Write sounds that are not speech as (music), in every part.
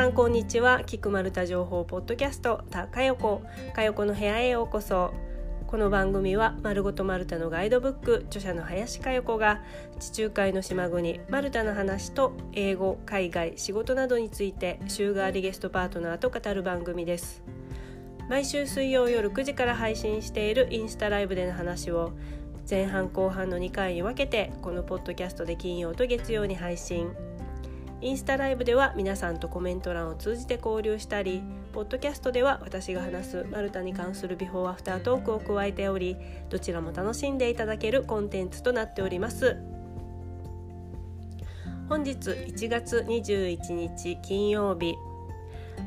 さんこんにちは。キクマルタ情報ポッドキャストたかよこかよこの部屋へようこそ。この番組は丸ごとマルタのガイドブック著者の林佳代子が地中海の島国マルタの話と英語海外仕事などについて週替わりゲストパートナーと語る番組です。毎週水曜夜9時から配信しているインスタライブでの話を前半後半の2回に分けてこのポッドキャストで金曜と月曜に配信。インスタライブでは皆さんとコメント欄を通じて交流したりポッドキャストでは私が話すマルタに関するビフォーアフタートークを加えておりどちらも楽しんでいただけるコンテンツとなっております。本日1月21日金曜日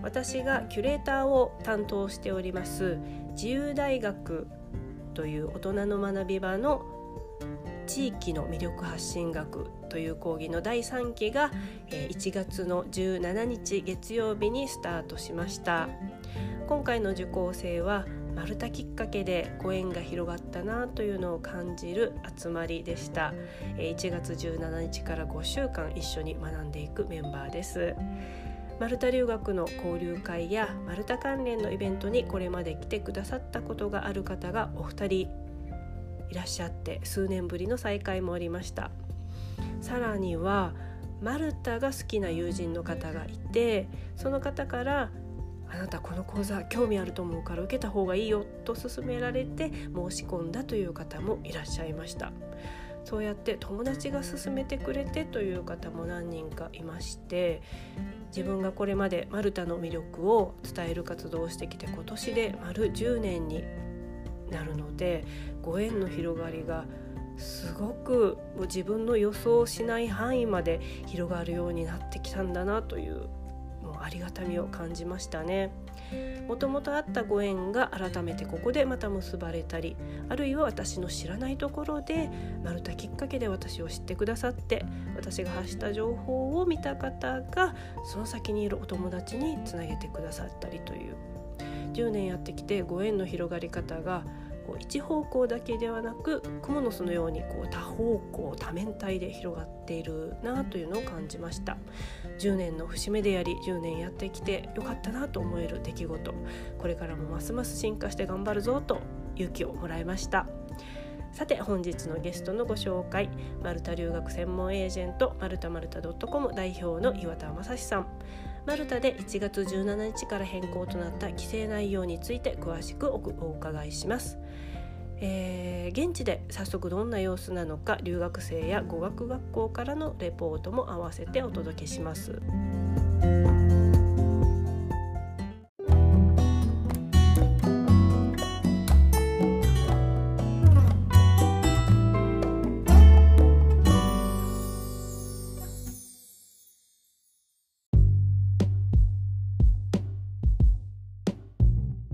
私がキュレーターを担当しております自由大学という大人の学び場の地域の魅力発信学という講義の第3期が1月の17日月曜日にスタートしました。今回の受講生はマルタきっかけでご縁が広がったなというのを感じる集まりでした。1月17日から5週間一緒に学んでいくメンバーです。マルタ留学の交流会やマルタ関連のイベントにこれまで来てくださったことがある方がお二人いらっしゃって数年ぶりの再会もありました。さらにはマルタが好きな友人の方がいてその方からあなたこの講座興味あると思うから受けた方がいいよと勧められて申し込んだという方もいらっしゃいました。そうやって友達が勧めてくれてという方も何人かいまして自分がこれまでマルタの魅力を伝える活動をしてきて今年で丸10年になるのでご縁の広がりがすごく自分の予想しない範囲まで広がるようになってきたんだなというもうありがたみを感じましたね。もともとあったご縁が改めてここでまた結ばれたりあるいは私の知らないところでマルタきっかけで私を知ってくださって私が発した情報を見た方がその先にいるお友達につなげてくださったりという10年やってきてご縁の広がり方がこう一方向だけではなくクモの巣のようにこう多方向多面体で広がっているなというのを感じました。10年の節目であり10年やってきてよかったなと思える出来事。これからもますます進化して頑張るぞと勇気をもらいました。さて本日のゲストのご紹介マルタ留学専門エージェントマルタマルタ .com 代表の岩田正史さん。マルタで1月17日から変更となった規制内容について詳しくお伺いします。えー、現地で早速どんな様子なのか留学生や語学学校からのレポートも合わせてお届けします。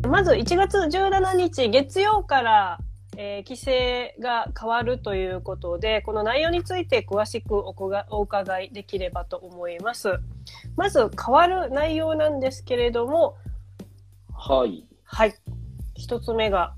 まず1月17日月曜から、えー、規制が変わるということで、この内容について詳しくおお伺いできればと思います。まず変わる内容なんですけれども、はい。はい。一つ目が。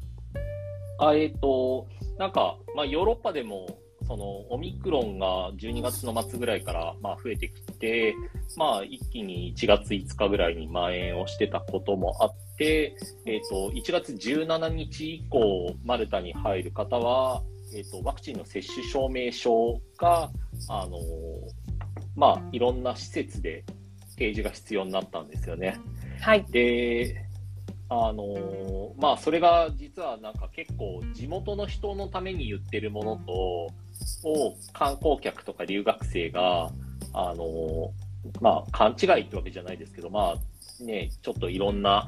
あえっ、ー、と、なんか、まあ、ヨーロッパでもそのオミクロンが12月の末ぐらいからまあ増えてきて、まあ、一気に1月5日ぐらいに蔓延をしてたこともあって、えー、と1月17日以降、マルタに入る方は、えー、とワクチンの接種証明書が、あのまあ、いろんな施設で提示が必要になったんですよね。はい、であのまあ、それが実はなんか結構地元の人のために言ってるものと、を観光客とか留学生が、あの、まあ、勘違いってわけじゃないですけど、まあ、ね、ちょっといろんな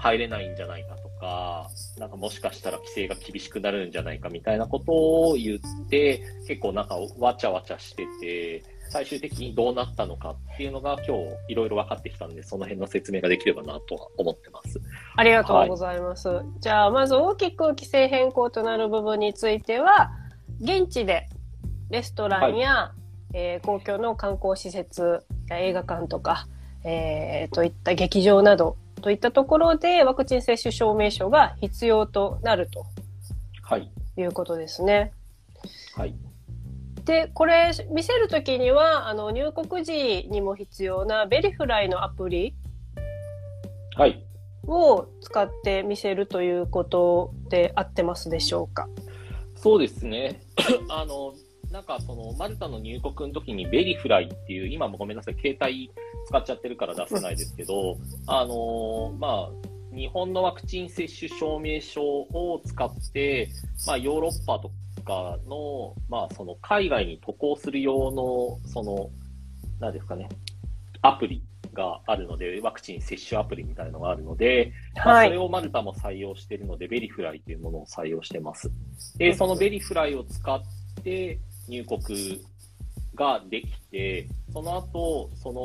入れないんじゃないかとか、なんかもしかしたら規制が厳しくなるんじゃないかみたいなことを言って、結構なんかわちゃわちゃしてて、最終的にどうなったのかっていうのが今日いろいろ分かってきたんで、その辺の説明ができればなとは思ってます。ありがとうございます。はい、じゃあ、まず大きく規制変更となる部分については、現地でレストランや、はい、えー、公共の観光施設や映画館とか、えー、といった劇場などといったところでワクチン接種証明書が必要となると、はい、いうことですね。はい、でこれ見せるときにはあの入国時にも必要なベリフライのアプリはい。を使って見せるということで合ってますでしょうか？そうですね。(clears throat) あの、なんかその、マルタの入国の時に VeriFLY っていう、今もごめんなさい、携帯使っちゃってるから出せないですけど、あの、まあ、日本のワクチン接種証明書を使って、まあ、ヨーロッパとかの、まあ、その海外に渡航する用の、その、なんですかね、アプリがあるので、ワクチン接種アプリみたいなのがあるので、まあ、はい。それをマルタも採用しているので、 VeriFLY というものを採用してます。で、その VeriFLY を使って入国ができて、その後、その、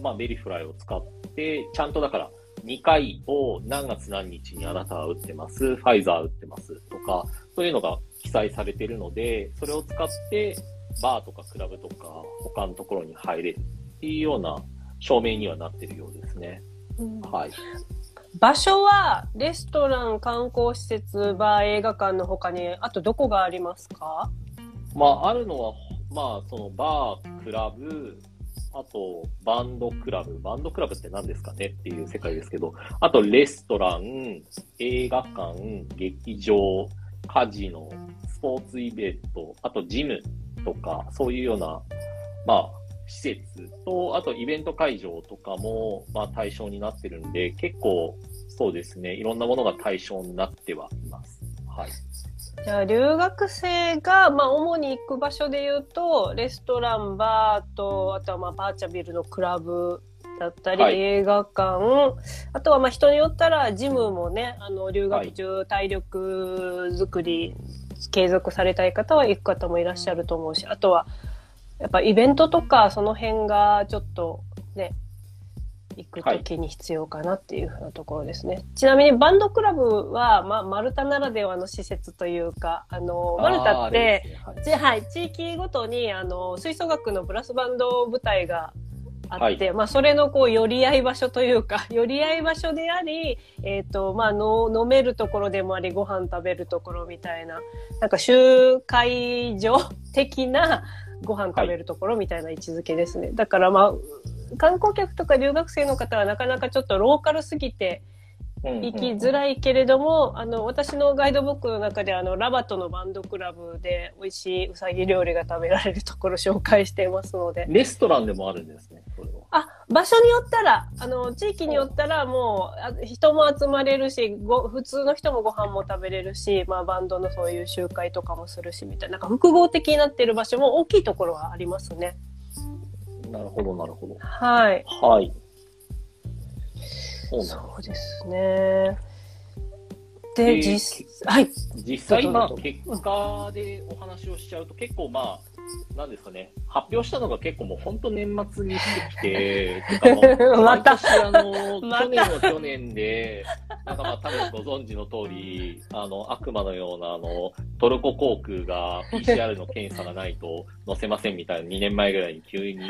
まあ、 VeriFLY を使って、ちゃんとだから、2回を何月何日にあなたは打ってます、ファイザー打ってますとか、そういうのが記載されているので、それを使って、バーとかクラブとか、他のところに入れるっていうような証明にはなってるようですね。はい。場所はレストラン観光施設バー映画館の他にあとどこがありますか？まあ、あるのは、まあ、そのバー、クラブ、あと、バンドクラブ。バンドクラブって何ですかねっていう世界ですけど、あと、レストラン、映画館、劇場、カジノ、スポーツイベント、あと、ジムとか、そういうような、まあ、施設と、あと、イベント会場とかも、まあ、対象になってるんで、結構、そうですね、いろんなものが対象になってはいます。はい。じゃあ留学生が、まあ、主に行く場所で言うとレストランバーとあとはまあバーチャビルのクラブだったり、はい。映画館。あとはまあ人によったらジムもねあの留学中体力作り継続されたい方は行く方もいらっしゃると思うしあとはやっぱイベントとかその辺がちょっとね行く時に必要かなっていうふうなところですね。ちなみにバンドクラブは、まあ、マルタならではの施設というか、あの、マルタって、ねはいちはい、地域ごとに、あの、吹奏楽のブラスバンド部隊があって、まあ、それのこう、寄り合い場所というか、(laughs) 寄り合い場所であり、えっ、と、まあの、飲めるところでもあり、ご飯食べるところみたいな、なんか集会所的なご飯食べるところみたいな位置づけですね。だからまあ、観光客とか留学生の方はなかなかちょっとローカルすぎて行きづい。らいけれども、あの、私のガイドブックの中であの、ラバトのバンドクラブで美味しいうさぎ料理が食べられるところ紹介していますので。レストランでもあるんですね、それは。あ、場所によったら、あの、地域によったらもう、あ人も集まれるし、ご、普通の人もご飯も食べれるし、まあバンドのそういう集会とかもするし、みたいな、なんか複合的になってる場所も大きいところはありますね。なるほど、なるほど。はい。はい。そうですね。で、で実、はい。実際、まあ結果でお話をしちゃうと、結構まあ、なんですかね、発表したのが結構もう本当年末にしてきて、(laughs) てかも毎年あの、(laughs) 去年は去年で、なんかまあ多分ご存知の通り、あの、悪魔のようなあの、トルコ航空が PCR の検査がないと乗せませんみたいな2年前ぐらいに急に。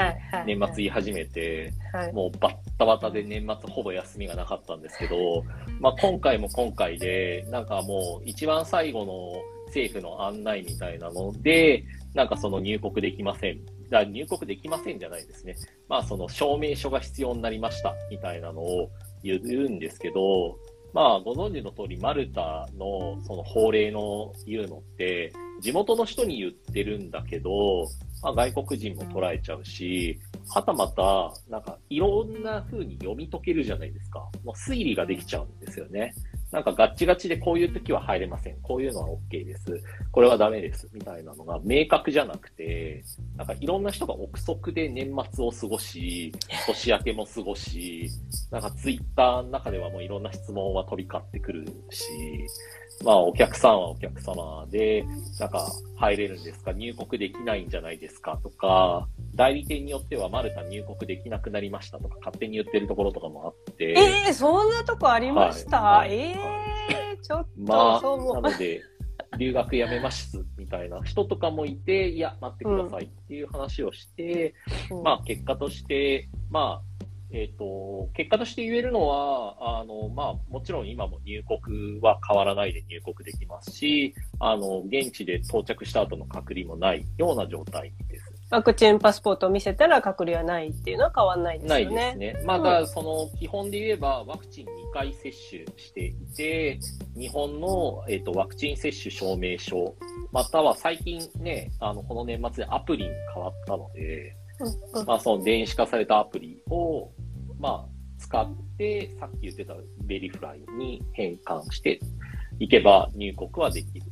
年末言い始めて、はい。もうバッタバタで年末ほぼ休みがなかったんですけど、まあ今回も今回で、なんかもう一番最後の政府の案内みたいなので、なんかその入国できません。だ入国できませんじゃないですね。まあその証明書が必要になりましたみたいなのを言うんですけど、まあご存知の通りマルタのその法令の言うのって、地元の人に言ってるんだけど、まあ、外国人も捉えちゃうし、はたまた、なんか、いろんな風に読み解けるじゃないですか。もう推理ができちゃうんですよね。なんかガッチガチでこういう時は入れません。こういうのは OK です。これはダメです。みたいなのが明確じゃなくて、なんかいろんな人が憶測で年末を過ごし、年明けも過ごし、なんかツイッターの中ではもういろんな質問は飛び交ってくるし、まあお客さんはお客様で、なんか入れるんですか？入国できないんじゃないですか？とか、代理店によってはマルタ入国できなくなりましたとか勝手に言ってるところとかもあって、ええそんなとこありました、はい。ええちょっと、まあ、そうもなので、留学やめますみたいな人とかもいて、いや、待ってくださいっていう話をして、うん。まあ、結果として、まあ、えっ、と、結果として言えるのは、あの、まあ、もちろん今も入国は変わらないで入国できますし、あの、現地で到着した後の隔離もないような状態です。ワクチンパスポートを見せたら隔離はないっていうのは変わらないですよね。ないですね。まだ、その、基本で言えば、ワクチン2回接種していて、日本の、えっ、と、ワクチン接種証明書、または最近ね、あの、この年末でアプリに変わったので、うんうんまあ、その電子化されたアプリを、まあ、使って、さっき言ってたベリフライに変換していけば入国はできる。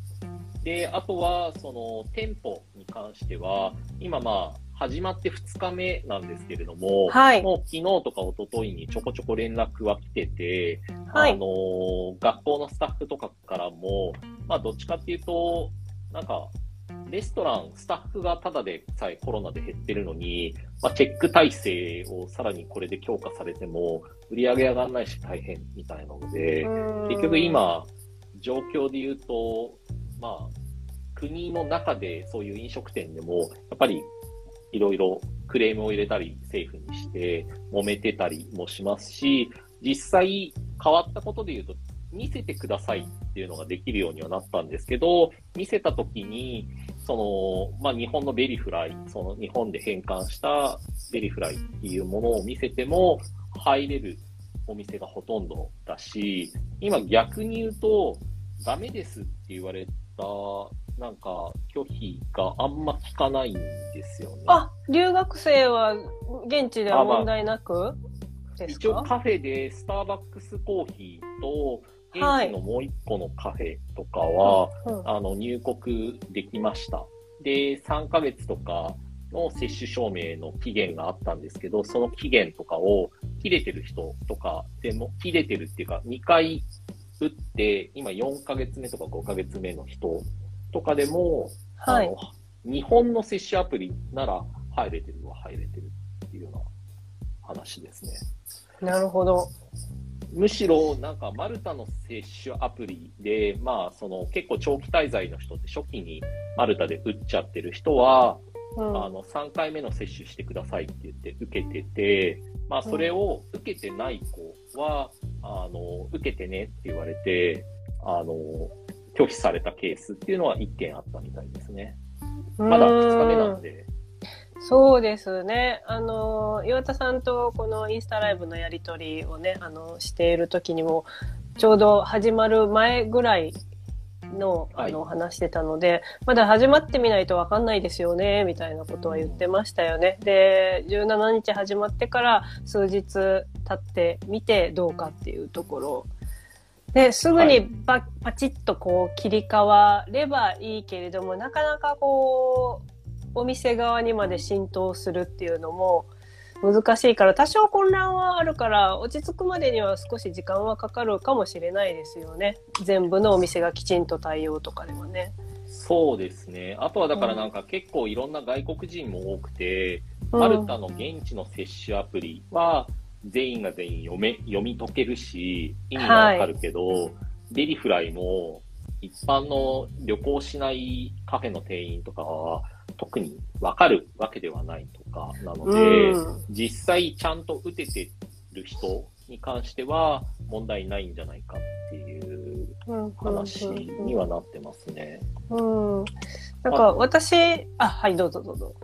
で、あとは、その店舗に関しては、今まあ、始まって2日目なんですけれども、はい。もう昨日とか一昨日にちょこちょこ連絡は来てて、はい。あの、学校のスタッフとかからも、まあ、どっちかっていうと、なんか、レストラン、スタッフがただでさえコロナで減ってるのに、まあ、チェック体制をさらにこれで強化されても、売り上げ上がらないし大変みたいなので、結局、今、状況で言うと、まあ、国の中でそういう飲食店でも、やっぱりいろいろクレームを入れたり、政府にして揉めてたりもしますし、実際変わったことで言うと、見せてくださいっていうのができるようにはなったんですけど、見せたときに、その、まあ、日本のベリフライ、その日本で変換したベリフライっていうものを見せても、入れるお店がほとんどだし、今逆に言うと、ダメですって言われた、なんか拒否があんま聞かないんですよね。あ、留学生は現地では問題なく？ですか？一応カフェでスターバックスコーヒーと、現はい地のもう一個のカフェとかは、うん。あの、入国できました。で、3ヶ月とかの接種証明の期限があったんですけど、その期限とかを切れてる人とかでも、切れてるっていうか、2回打って、今4ヶ月目とか5ヶ月目の人とかでも、はいあの、日本の接種アプリなら入れてるは入れてるっていうような話ですね。なるほど。むしろ、なんか、マルタの接種アプリで、まあ、その、結構長期滞在の人って初期にマルタで打っちゃってる人は、うんあの、3回目の接種してくださいって言って受けてて、まあ、それを受けてない子は、あの、受けてねって言われて、あの、拒否されたケースっていうのは1件あったみたいですね。まだ2日目なんで。そうですね。あの、岩田さんとこのインスタライブのやり取りをね、あの、している時にも、ちょうど始まる前ぐらいの、あの、話してたので、まだ始まってみないとわかんないですよね、みたいなことは言ってましたよね。で、17日始まってから数日経ってみてどうかっていうところ。で、すぐにパ,、パチッとこう切り替わればいいけれども、なかなかこう、お店側にまで浸透するっていうのも難しいから多少混乱はあるから落ち着くまでには少し時間はかかるかもしれないですよね。全部のお店がきちんと対応とかでもね。そうですね。あとはだからなんか結構いろんな外国人も多くて、マルタの現地の接種アプリは全員が全員読め読み解けるし、意味がわかるけど、ベリフライも一般の旅行しないカフェの店員とかは特にわかるわけではないとかなので、うん実際ちゃんと打ててる人に関しては問題ないんじゃないかっていううん話にはなってますね。うん。なんか私、あ、はい、どうぞどうぞ。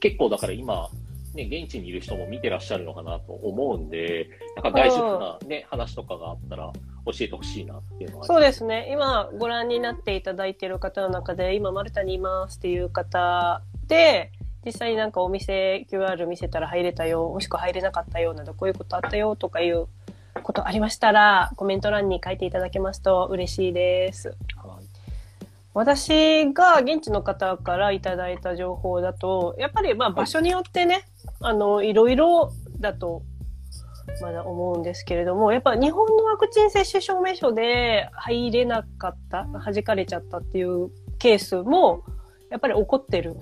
結構だから今、ね、現地にいる人も見てらっしゃるのかなと思うんで、なんか大丈夫なね、話とかがあったら教えてほしいなっていうのは。そうですね。今ご覧になっていただいている方の中で、今マルタにいますっていう方で、実際になんかお店 QR 見せたら入れたよ、もしくは入れなかったよなど、こういうことあったよとかいうことありましたら、コメント欄に書いていただけますと嬉しいです。はい。私が現地の方からいただいた情報だと、やっぱりまあ場所によってね、あの、いろいろだと、まだ思うんですけれども、やっぱ日本のワクチン接種証明書で入れなかった、弾かれちゃったっていうケースも、やっぱり起こってる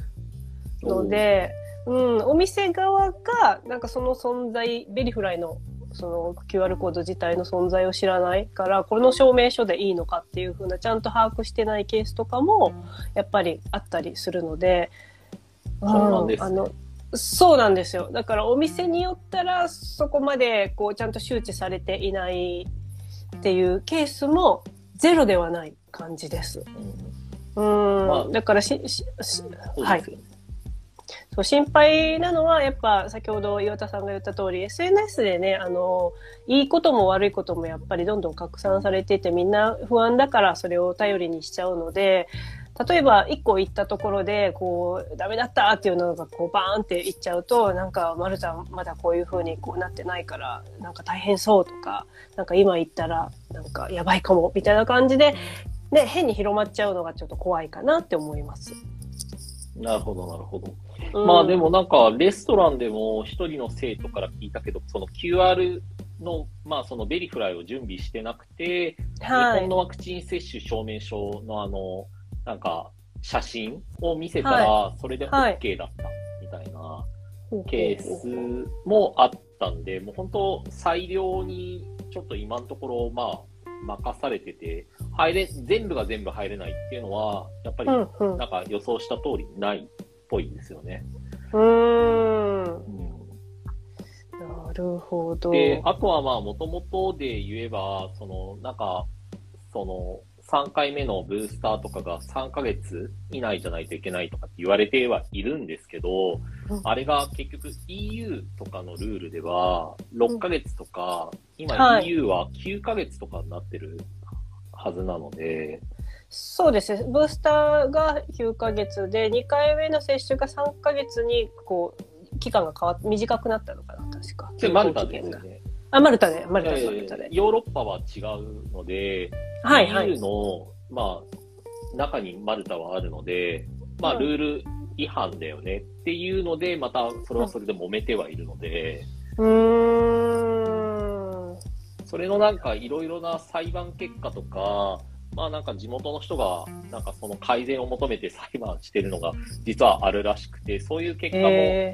ので、うん、お店側が、なんかその存在、ベリフライのその QR コード自体の存在を知らないから、この証明書でいいのかっていうふうな、ちゃんと把握してないケースとかも、やっぱりあったりするので、そうなんですね。あの、そうなんですよ。だからお店によったらそこまでこうちゃんと周知されていないっていうケースもゼロではない感じです。うん、まあだからしししはいそう。心配なのはやっぱ先ほど岩田さんが言った通り SNS でねあのいいことも悪いこともやっぱりどんどん拡散されててみんな不安だからそれを頼りにしちゃうので例えば一個行ったところでこうダメだったっていうのがこうバーンっていっちゃうとなんか「まるちゃんまだこういう風にこうなってないからなんか大変そう」とか「なんか今行ったらなんかやばいかも」みたいな感じで、ね、変に広まっちゃうのがちょっと怖いかなって思います。なるほど、なるほど。うん。まあでもなんか、レストランでも一人の生徒から聞いたけど、その QR の、まあそのベリフライを準備してなくて、はい。日本のワクチン接種証明書のあの、なんか、写真を見せたら、それで OK だったみたいなケースもあったんで、もう本当、裁量にちょっと今のところ、まあ、任されてて、入れ、全部が全部入れないっていうのは、やっぱり、なんか予想した通りないっぽいんですよね。うーんうんなるほど。で、あとはまあ、もともとで言えば、その、なんか、その、3回目のブースターとかが3ヶ月以内じゃないといけないとかって言われてはいるんですけど、うんあれが結局 EU とかのルールでは6ヶ月とか、今はい EU は9ヶ月とかになってるはずなので、そうですね。ブースターが9ヶ月で、2回目の接種が3ヶ月に、こう、期間が変わっ短くなったのかな、確か。で、マルタですよね。あ、マルタで、マルタで、えマルタで。ーヨーロッパは違うので、はい、は EU い。の、まあ、中にマルタはあるので、まあ、うんルール違反だよねっていうので、またそれはそれで揉めてはいるので、うーん。それのなんかいろいろな裁判結果とか、まあなんか地元の人がなんかその改善を求めて裁判してるのが実はあるらしくて、そういう結果も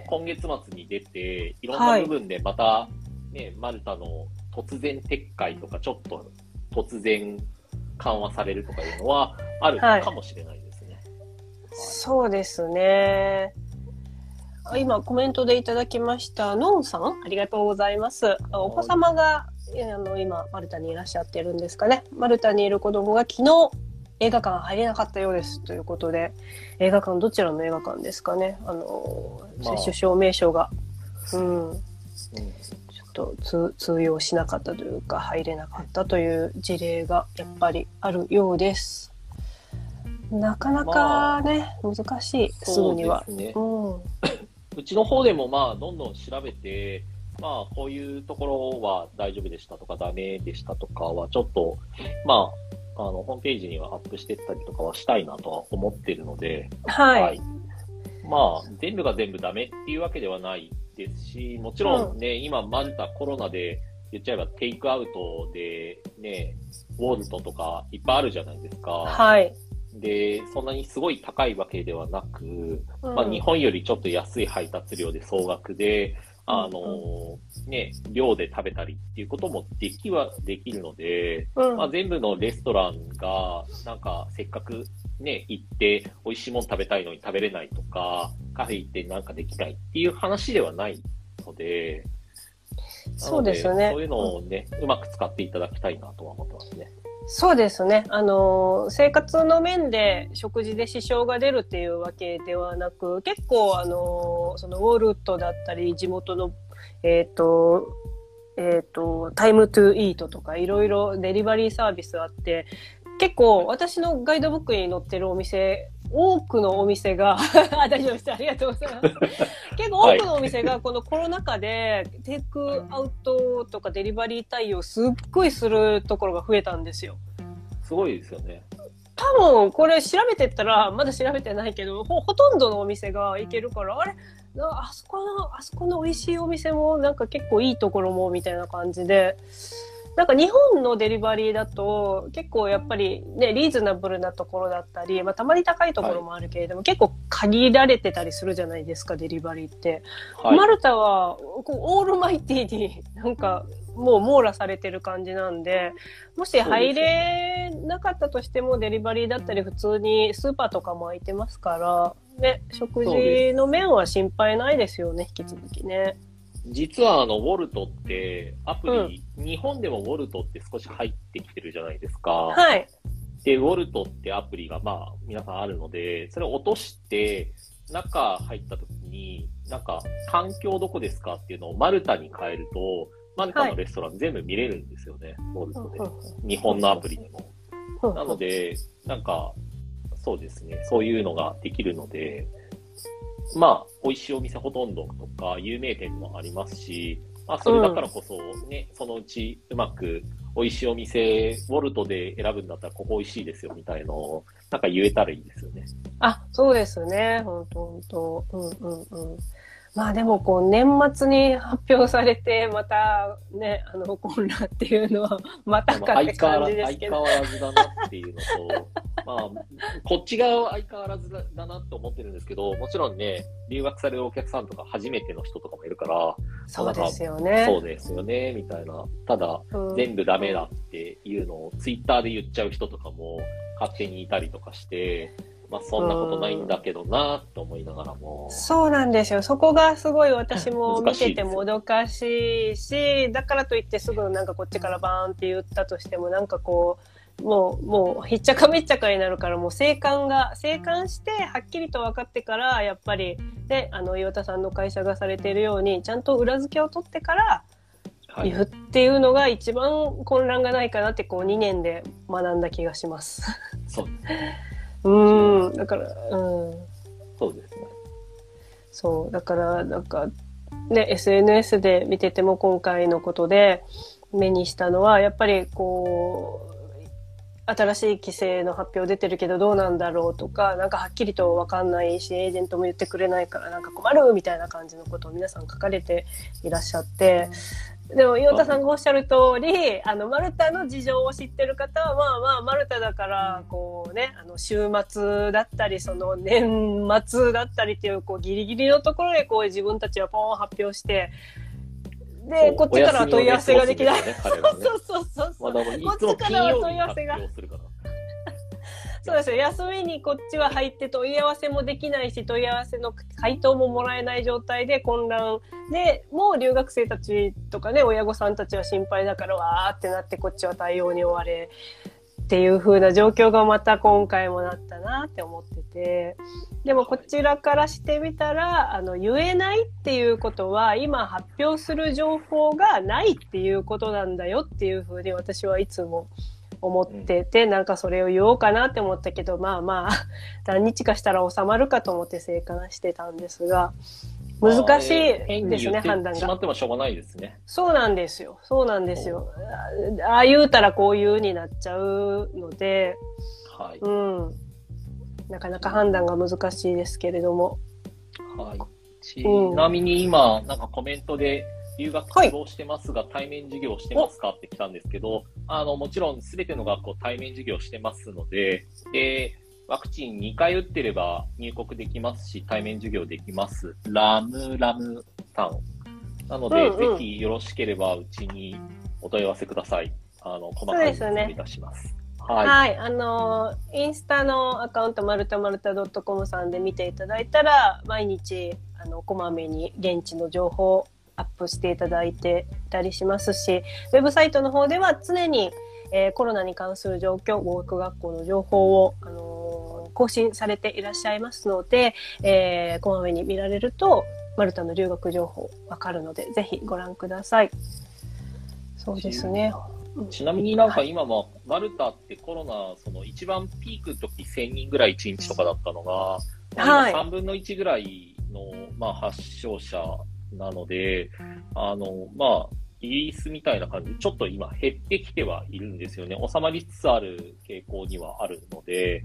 今月末に出て、いろんな部分でまたね、マルタの突然撤回とかちょっと突然緩和されるとかいうのはあるはいかもしれないですね。そうですね。あ今、コメントでいただきました。のんさん、ありがとうございます。あお子様が、えあの、今、マルタにいらっしゃってるんですかね。マルタにいる子供が昨日、映画館入れなかったようです。ということで、映画館、どちらの映画館ですかね？あの、まあ接種証明書が、うん、うんちょっと通通用しなかったというか、入れなかったという事例がやっぱりあるようです。なかなかね、難しい、すぐには。ね。うん (coughs) うちの方でもまあどんどん調べて、まあこういうところは大丈夫でしたとかダメでしたとかはちょっと、まあ、あの、ホームページにはアップしてったりとかはしたいなとは思ってるので、はい。まあ、全部が全部ダメっていうわけではないですし、もちろんね、今マルタコロナで言っちゃえばテイクアウトでね、ウォルトとかいっぱいあるじゃないですか。はい。で、そんなにすごい高いわけではなく、うん。まあ、日本よりちょっと安い配達料で総額で、あのね、量で食べたりっていうこともできはできるので、うん。まあ、全部のレストランが、なんかせっかくね、行って美味しいもの食べたいのに食べれないとか、カフェ行ってなんかできないっていう話ではないので、そうですよね。そういうのをね、うまく使っていただきたいなとは思ってますね。そうですね。あの、生活の面で食事で支障が出るっていうわけではなく、結構、あの、そのウォルトだったり、地元の、えっ、と、えっ、と、タイムトゥーイートとかいろいろデリバリーサービスあって、結構私のガイドブックに載ってるお店、多くのお店が、あ、(laughs) 大丈夫です。ありがとうございます。結構多くのお店がこのコロナ禍でテイクアウトとかデリバリー対応すっごいするところが増えたんですよ。すごいですよね。多分これ調べてったらまだ調べてないけどほほとんどのお店が行けるからあれ？なあそこのあそこの美味しいお店もなんか結構いいところもみたいな感じでなんか日本のデリバリーだと結構やっぱりね、リーズナブルなところだったり、まあたまに高いところもあるけれども、はい、結構限られてたりするじゃないですか、デリバリーって。はい、マルタはこうオールマイティに (laughs) なんかもう網羅されてる感じなんで、もし入れなかったとしてもデリバリーだったり普通にスーパーとかも空いてますから、ね、食事の面は心配ないですよね、引き続きね。実はあの、ウォルトってアプリ、うん、日本でもウォルトって少し入ってきてるじゃないですか。はい。で、ウォルトってアプリがまあ皆さんあるので、それを落として、中入った時に、なんか、環境どこですかっていうのをマルタに変えると、マルタのレストラン全部見れるんですよね、ウォルトで。日本のアプリでも。なので、なんか、そうですね、そういうのができるので、まあ、美味しいお店ほとんどとか、有名店もありますし、まあ、それだからこそね、うん、そのうちうまく美味しいお店、ウォルトで選ぶんだったらここ美味しいですよみたいのを、なんか言えたらいいですよね。あ、そうですね。本当本当うんうんうん。まあでもこう年末に発表されてまたねあの混乱っていうのはまたかって感じですけど。相変わらずだなっていうのとまあこっち側は相変わらずだなって思ってるんですけどもちろんね留学されるお客さんとか初めての人とかもいるからそうですよね。そうですよねみたいな。ただ、うん、全部ダメだっていうのをツイッターで言っちゃう人とかも勝手にいたりとかしてまあそんなことないんだけどなと思いながらも。そうなんですよ。そこがすごい私も (laughs) 見ててもどかしいし、だからといってすぐなんかこっちからバーンって言ったとしてもなんかこう、もう、もう、ひっちゃかめっちゃかになるから、もう生還が、生還して、はっきりと分かってから、やっぱり、ね、あの、岩田さんの会社がされているように、ちゃんと裏付けを取ってから、言うっていうのが一番混乱がないかなって、こう、2年で学んだ気がします。そう。うん、だから、うん。そうですね。そう、だから、なんか、ね、SNS で見てても今回のことで目にしたのは、やっぱりこう、新しい規制の発表出てるけどどうなんだろうとか、なんかはっきりとわかんないし、エージェントも言ってくれないからなんか困るみたいな感じのことを皆さん書かれていらっしゃって、でも、岩田さんがおっしゃる通り、あの、マルタの事情を知ってる方は、まあまあ、マルタだから、こうね、あの、週末だったり、その、年末だったりっていう、こう、ギリギリのところで、こう、自分たちはポーン発表して、で、こっちから問い合わせができない。そうそうそうそう。こっちからは問い合わせが。そうですよ。休みにこっちは入って問い合わせもできないし、問い合わせの回答ももらえない状態で混乱で、もう留学生たちとかね、親御さんたちは心配だからわーってなってこっちは対応に追われ、っていう風な状況がまた今回もなったなって思ってて。でもこちらからしてみたら、あの、言えないっていうことは、今発表する情報がないっていうことなんだよっていう風に私はいつも思ってて、なんかそれを言おうかなって思ったけど、まあまあ、(laughs) 何日かしたら収まるかと思って生還してたんですが、難しいですね、判断が。しまってもしょうがないですね。そうなんですよ。そうなんですよ。ああ言うたらこういうになっちゃうので、はい。うん。なかなか判断が難しいですけれども。はい。ちなみに今、なんかコメントで、留学希望してますが、はい、対面授業してますかって来たんですけど、あの、もちろんすべての学校対面授業してますので、で、ワクチン2回打ってれば入国できますし、対面授業できます。ラムラムさん。なので、うんうん、ぜひよろしければうちにお問い合わせください。あの、細かい説明いたします。はい、はい、あのインスタのアカウント、マルタマルタドットコムさんで見ていただいたら、毎日、あの、こまめに現地の情報アップしていただいていたりしますし、ウェブサイトの方では常に、えー、コロナに関する状況、語学学校の情報を、あのー、更新されていらっしゃいますので、えー、こまめに見られると、マルタの留学情報わかるので、ぜひご覧ください。そうですね。ちなみになんか今も、マルタってコロナ、その一番ピークの時1000人ぐらい1日とかだったのが、はい、3分の1ぐらいの、まあ、発症者なので、あの、まあ、イギリスみたいな感じで、ちょっと今減ってきてはいるんですよね。収まりつつある傾向にはあるので、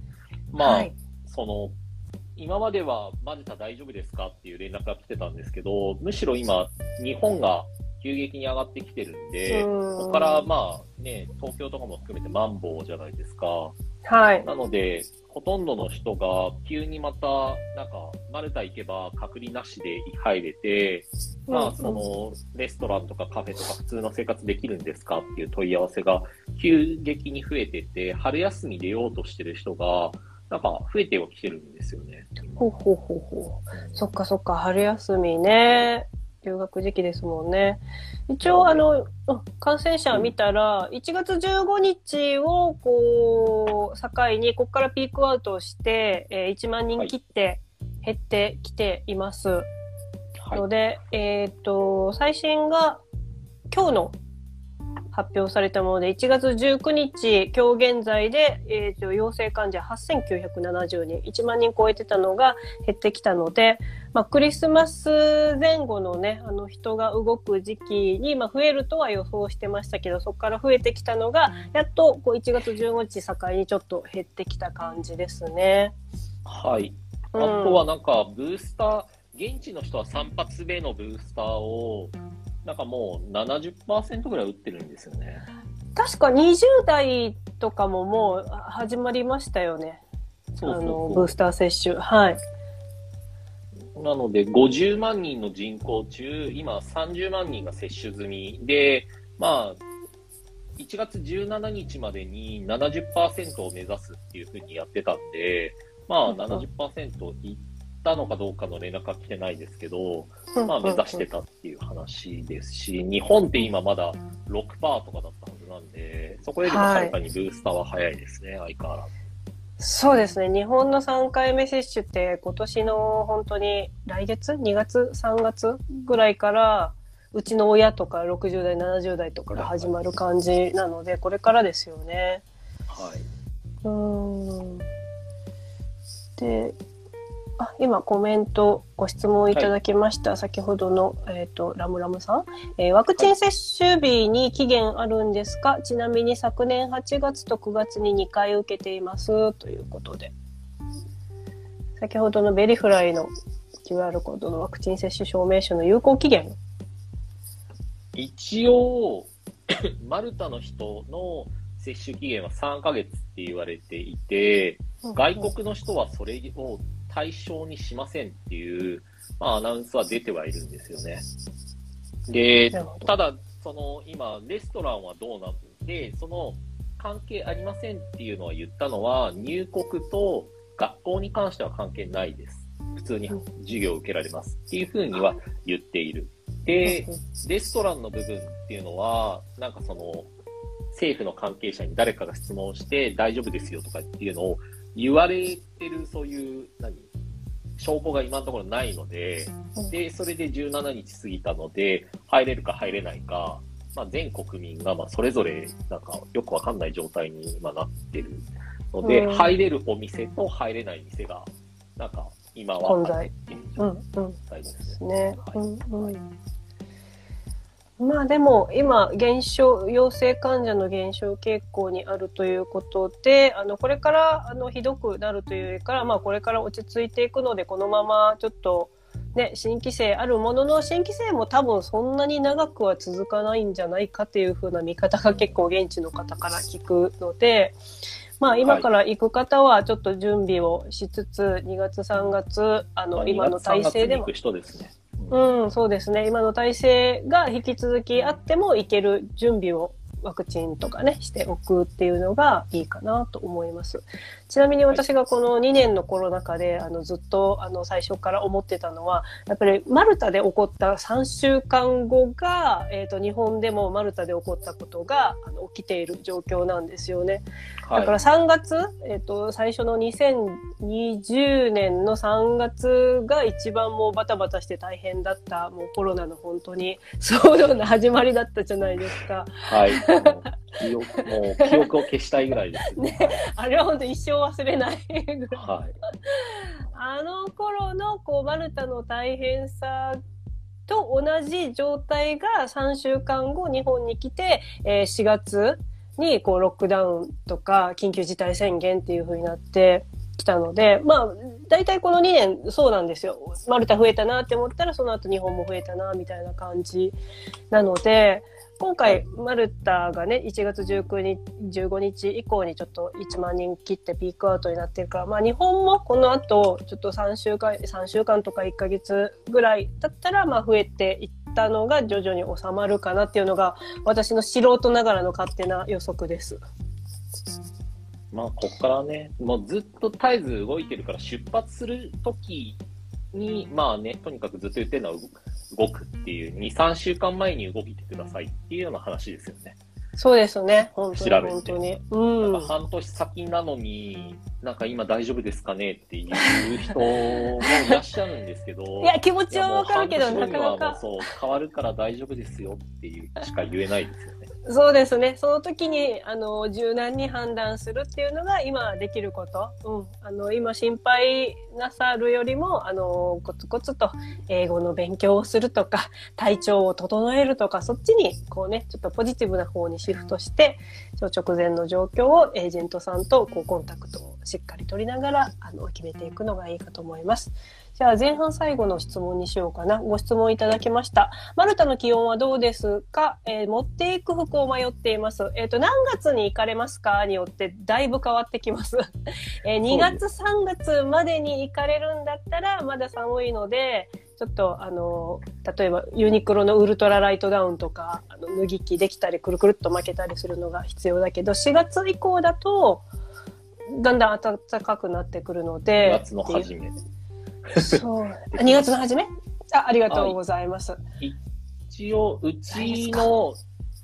まあ、はい、その、今まではマルタ大丈夫ですかっていう連絡が来てたんですけど、むしろ今、日本が急激に上がってきてるんで、ここからまあね、東京とかも含めてマンボウじゃないですか。はい。なので、ほとんどの人が急にまた、なんか、マルタ行けば隔離なしで入れて、まあ、その、レストランとかカフェとか普通の生活できるんですかっていう問い合わせが急激に増えてて、春休み出ようとしてる人が、なんか増えてはきてるんですよね。ほうほうほうほう。そっかそっか、春休みね。留学時期ですもんね。一応、あの、感染者見たら、1月15日を、こう、境に、ここからピークアウトして、えー、1万人切って減ってきています。はい、ので、えっ、と、最新が今日の発表されたもので、1月19日、今日現在で、えーと、陽性患者8970人、1万人超えてたのが減ってきたので、まあ、クリスマス前後のね、あの人が動く時期に、まあ、増えるとは予想してましたけど、そこから増えてきたのが、やっとこう1月15日境にちょっと減ってきた感じですね。はい。あとはなんか、ブースター、現地の人は3発目のブースターを、なんかもう70%ぐらい打ってるんですよね。確か20代とかももう始まりましたよね。そうあの、ブースター接種。はい。なので、50万人の人口中、今30万人が接種済みで、まあ、1月17日までに70%を目指すっていうふうにやってたんで、まあ70%いっったのかどうかの連絡は来てないですけど、まあ目指してたっていう話ですし、日本って今まだ6%とかだったはずなんで、そこよりもはるかにブースターは早いですね、はい、相変わらず。そうですね。日本の3回目接種って今年の本当に来月 ?2 月 ?3 月ぐらいからうちの親とか60代、70代とかが始まる感じなので、これからですよね。はい。うん。で、あ今コメントご質問いただきました、はい、先ほどの、えーと、ラムラムさん、えー、ワクチン接種日に期限あるんですか、はい、ちなみに昨年8月と9月に2回受けています。ということで。先ほどのベリフライの QR コードのワクチン接種証明書の有効期限。一応マルタの人の接種期限は3ヶ月って言われていて、外国の人はそれを対象にしませんっていう、まあ、アナウンスは出てはいるんですよね。で、ただ、その、今、レストランはどうなんで、その、関係ありませんっていうのは言ったのは、入国と学校に関しては関係ないです。普通に授業を受けられますっていうふうには言っている。で、レストランの部分っていうのは、なんかその、政府の関係者に誰かが質問して大丈夫ですよとかっていうのを言われてるそういう、何？証拠が今のところないので、で、それで17日過ぎたので、入れるか入れないか、まあ、全国民がまあそれぞれなんかよくわかんない状態に今なってるので、入れるお店と入れない店が、なんか今は混在。うん、うん。ですね。はい、うん。うんまあでも今減少陽性患者の減少傾向にあるということであのこれからあのひどくなるというよりから、まあ、これから落ち着いていくのでこのままちょっと、ね、新規性あるものの新規性も多分そんなに長くは続かないんじゃないかというふうな見方が結構現地の方から聞くので。まあ、今から行く方はちょっと準備をしつつ、はい、2月3月あの今の体制でも。人ですねうん、そうですね。今の体制が引き続きあってもいける準備をワクチンとかね、しておくっていうのがいいかなと思います。ちなみに私がこの2年のコロナ禍で、あの、ずっと、あの、最初から思ってたのは、やっぱりマルタで起こった3週間後が、えっ、ー、と、日本でもマルタで起こったことが、あの、起きている状況なんですよね。だから3月、えっ、ー、と、最初の2020年の3月が一番もうバタバタして大変だった、もうコロナの本当に、そういうな始まりだったじゃないですか。はい。記憶、もう記憶を消したいぐらいです (laughs) ね。ねあれは本当一生忘れないぐらい。はい。あの頃のこうマルタの大変さと同じ状態が3週間後日本に来て、えー、4月にこうロックダウンとか緊急事態宣言っていう風になってきたので、まあ大体この2年そうなんですよ。マルタ増えたなって思ったらその後日本も増えたなみたいな感じなので今回マルタがね1月19日15日以降にちょっと1万人切ってピークアウトになってるからまあ日本もこの後ちょっと3週間3週間とか1ヶ月ぐらいだったらまあ増えていったのが徐々に収まるかなっていうのが私の素人ながらの勝手な予測です。まあ、ここからね、もうずっと絶えず動いてるから、出発するときに、まあね、とにかくずっと言ってるのは動くっていう、2、3週間前に動いてくださいっていうような話ですよね。そうですね、本当に。本当に。うん。なんか半年先なのに、なんか今大丈夫ですかねっていう人もいらっしゃるんですけど。(laughs) いや、気持ちはわかるけど、なかなか。そう、変わるから大丈夫ですよっていうしか言えないですよね。そうですね。その時に、あの、柔軟に判断するっていうのが今できること。うん。あの、今心配なさるよりも、あの、コツコツと英語の勉強をするとか、体調を整えるとか、そっちに、こうね、ちょっとポジティブな方にシフトして、直前の状況をエージェントさんとこうコンタクトをしっかり取りながら、あの、決めていくのがいいかと思います。じゃあ前半最後の質問にしようかな。ご質問いただきました。マルタの気温はどうですか、えー、持っていく服を迷っています。えっ、ー、と、何月に行かれますか？によってだいぶ変わってきます。(laughs) えー、2月、3月までに行かれるんだったらまだ寒いので、ちょっとあの例えばユニクロのウルトラライトダウンとかあの脱ぎ着できたりくるくるっと巻けたりするのが必要だけど4月以降だとだんだん暖かくなってくるので2月の初めそう。2月の初め？あありがとうございます。一応、うちの、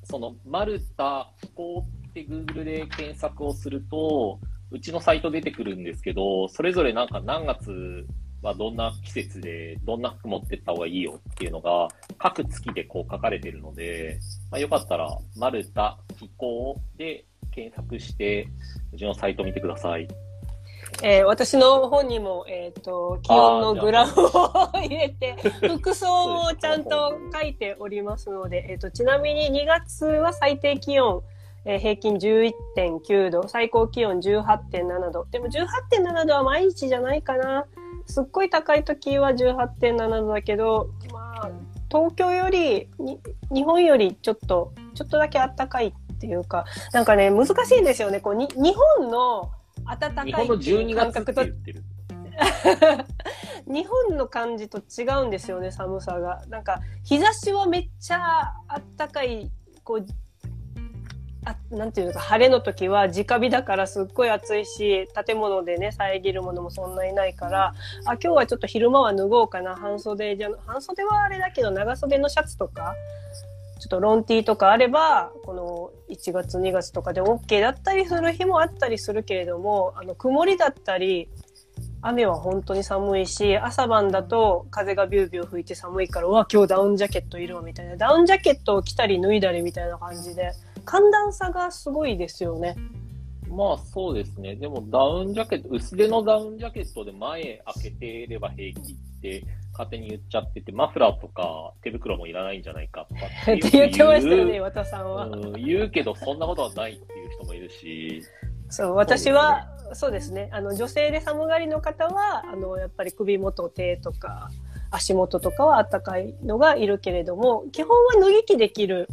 その、マルタ気候って Google で検索をすると、うちのサイト出てくるんですけど、それぞれなんか何月はどんな季節で、どんな服持ってった方がいいよっていうのが、各月でこう書かれてるので、まあ、よかったら、マルタ気候で検索して、うちのサイト見てください。えー、私の本にも、えっ、ー、と、気温のグラフを入れて、服装をちゃんと書いておりますので、えっ、ー、と、ちなみに2月は最低気温、えー、平均11.9度、最高気温18.7度。でも18.7度は毎日じゃないかな。すっごい高い時は18.7度だけど、まあ、東京より、日本よりちょっと、ちょっとだけ暖かいっていうか、なんかね、難しいんですよね。こうに日本の暖かい感覚と。(laughs) 日本の感じと違うんですよね寒さが。なんか日差しはめっちゃあったかいこうあなんていうのか晴れの時は直火だからすっごい暑いし建物でね遮るものもそんないないからあ今日はちょっと昼間は脱ごうかな。半袖じゃ半袖はあれだけど長袖のシャツとかちょっとロンティーとかあれば、この1月2月とかで OK だったりする日もあったりするけれども、あの、曇りだったり、雨は本当に寒いし、朝晩だと風がビュービュー吹いて寒いから、うわ、今日ダウンジャケットいるわ、みたいな。ダウンジャケットを着たり脱いだりみたいな感じで、寒暖差がすごいですよね。まあそうですね。でもダウンジャケット、薄手のダウンジャケットで前開けていれば平気って勝手に言っちゃってて、マフラーとか手袋もいらないんじゃないか (laughs) とかって言ってましたよね、渡さんは、うん。言うけど、そんなことはないっていう人もいるし。そう、私は、そうですね。あの、女性で寒がりの方は、あの、やっぱり首元、手とか、足元とかは暖かいのがいるけれども、基本は脱ぎ着できる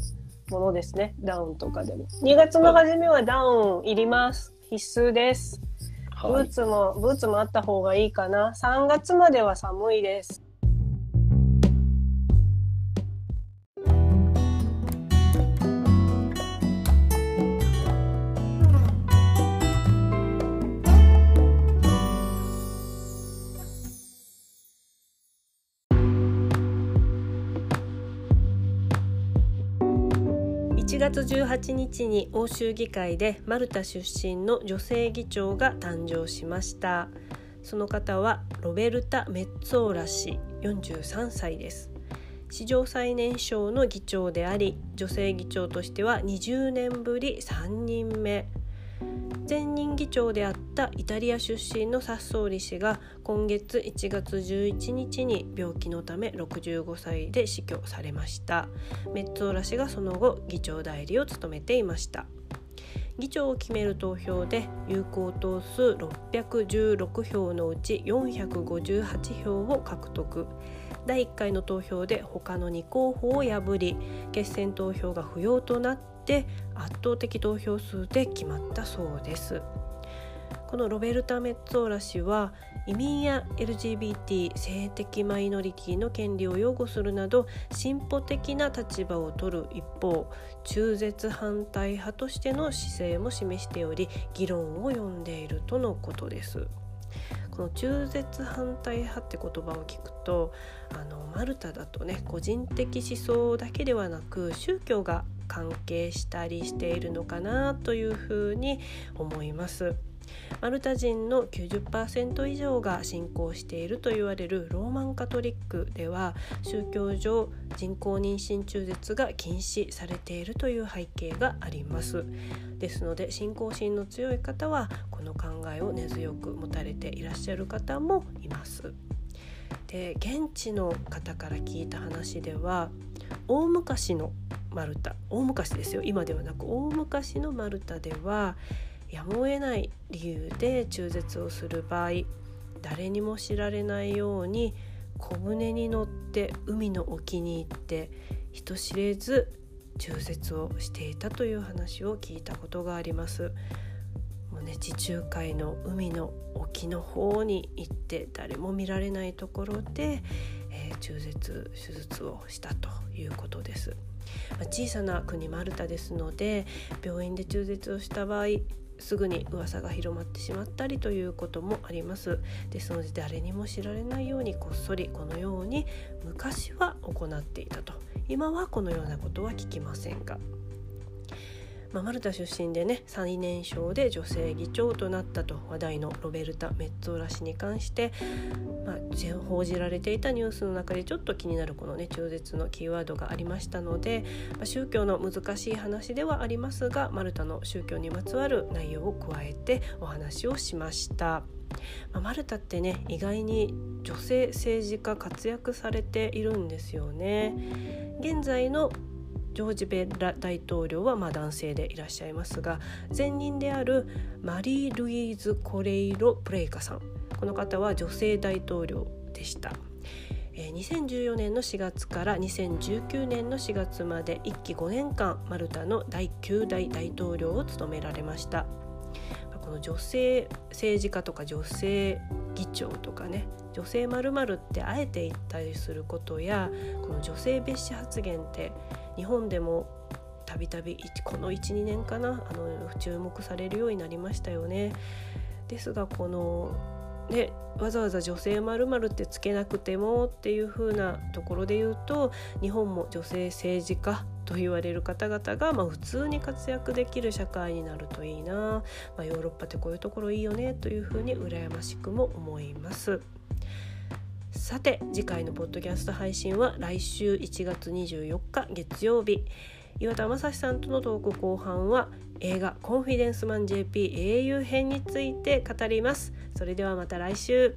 ものですね。ダウンとかでも。2月の初めはダウンいります。必須です。ブーツも、ブーツもあった方がいいかな。3月までは寒いです。1月18日に欧州議会でマルタ出身の女性議長が誕生しました。その方はロベルタ・メッツォーラ氏43歳です。史上最年少の議長であり女性議長としては20年ぶり3人目。前任議長であったイタリア出身のサッソーリ氏が今月1月11日に病気のため65歳で死去されました。メッツォーラ氏がその後議長代理を務めていました。議長を決める投票で有効党数616票のうち458票を獲得。第1回の投票で他の2候補を破り決選投票が不要となって圧倒的投票数で決まったそうです。このロベルタ・メッツォーラ氏は移民や LGBT 性的マイノリティの権利を擁護するなど進歩的な立場を取る一方中絶反対派としての姿勢も示しており議論を呼んでいるとのことです。この中絶反対派って言葉を聞くとあのマルタだとね個人的思想だけではなく宗教が関係したりしているのかなというふうに思います。マルタ人の90%以上が信仰していると言われるローマンカトリックでは宗教上人工妊娠中絶が禁止されているという背景がありますですので信仰心の強い方はこの考えを根強く持たれていらっしゃる方もいますで現地の方から聞いた話では大昔のマルタ大昔ですよ今ではなく大昔のマルタではやむを得ない理由で中絶をする場合誰にも知られないように小舟に乗って海の沖に行って人知れず中絶をしていたという話を聞いたことがあります。もうね、地中海の海の沖の方に行って誰も見られないところで、えー、中絶手術をしたということです。まあ、小さな国マルタですので病院で中絶をした場合すぐに噂が広まってしまったりということもあります。ですので誰にも知られないようにこっそりこのように昔は行っていたと。今はこのようなことは聞きませんが。まあ、マルタ出身でね最年少で女性議長となったと話題のロベルタ・メッツォーラ氏に関して、まあ、報じられていたニュースの中でちょっと気になるこのね中絶のキーワードがありましたので、まあ、宗教の難しい話ではありますがマルタの宗教にまつわる内容を加えてお話をしました。まあ、マルタってね意外に女性政治家活躍されているんですよね。現在のジョージ・ベラ大統領はま男性でいらっしゃいますが前任であるマリー・ルイーズ・コレイロ・プレイカさんこの方は女性大統領でした。2014年の4月から2019年の4月まで1期5年間マルタの第9代大統領を務められましたこの女性政治家とか女性議長とかね女性まるってあえて言ったりすることやこの女性蔑視発言って日本でもたびたびこの12年かなあの注目されるようになりましたよね。ですがこのね、わざわざ女性まるってつけなくてもっていう風なところで言うと日本も女性政治家と言われる方々が、まあ、普通に活躍できる社会になるといいな、まあ、ヨーロッパってこういうところいいよねというふうに羨ましくも思います。さて次回のポッドキャスト配信は来週1月24日月曜日。岩田雅史さんとのトーク後半は映画「コンフィデンスマン JP 英雄編」について語ります。それではまた来週。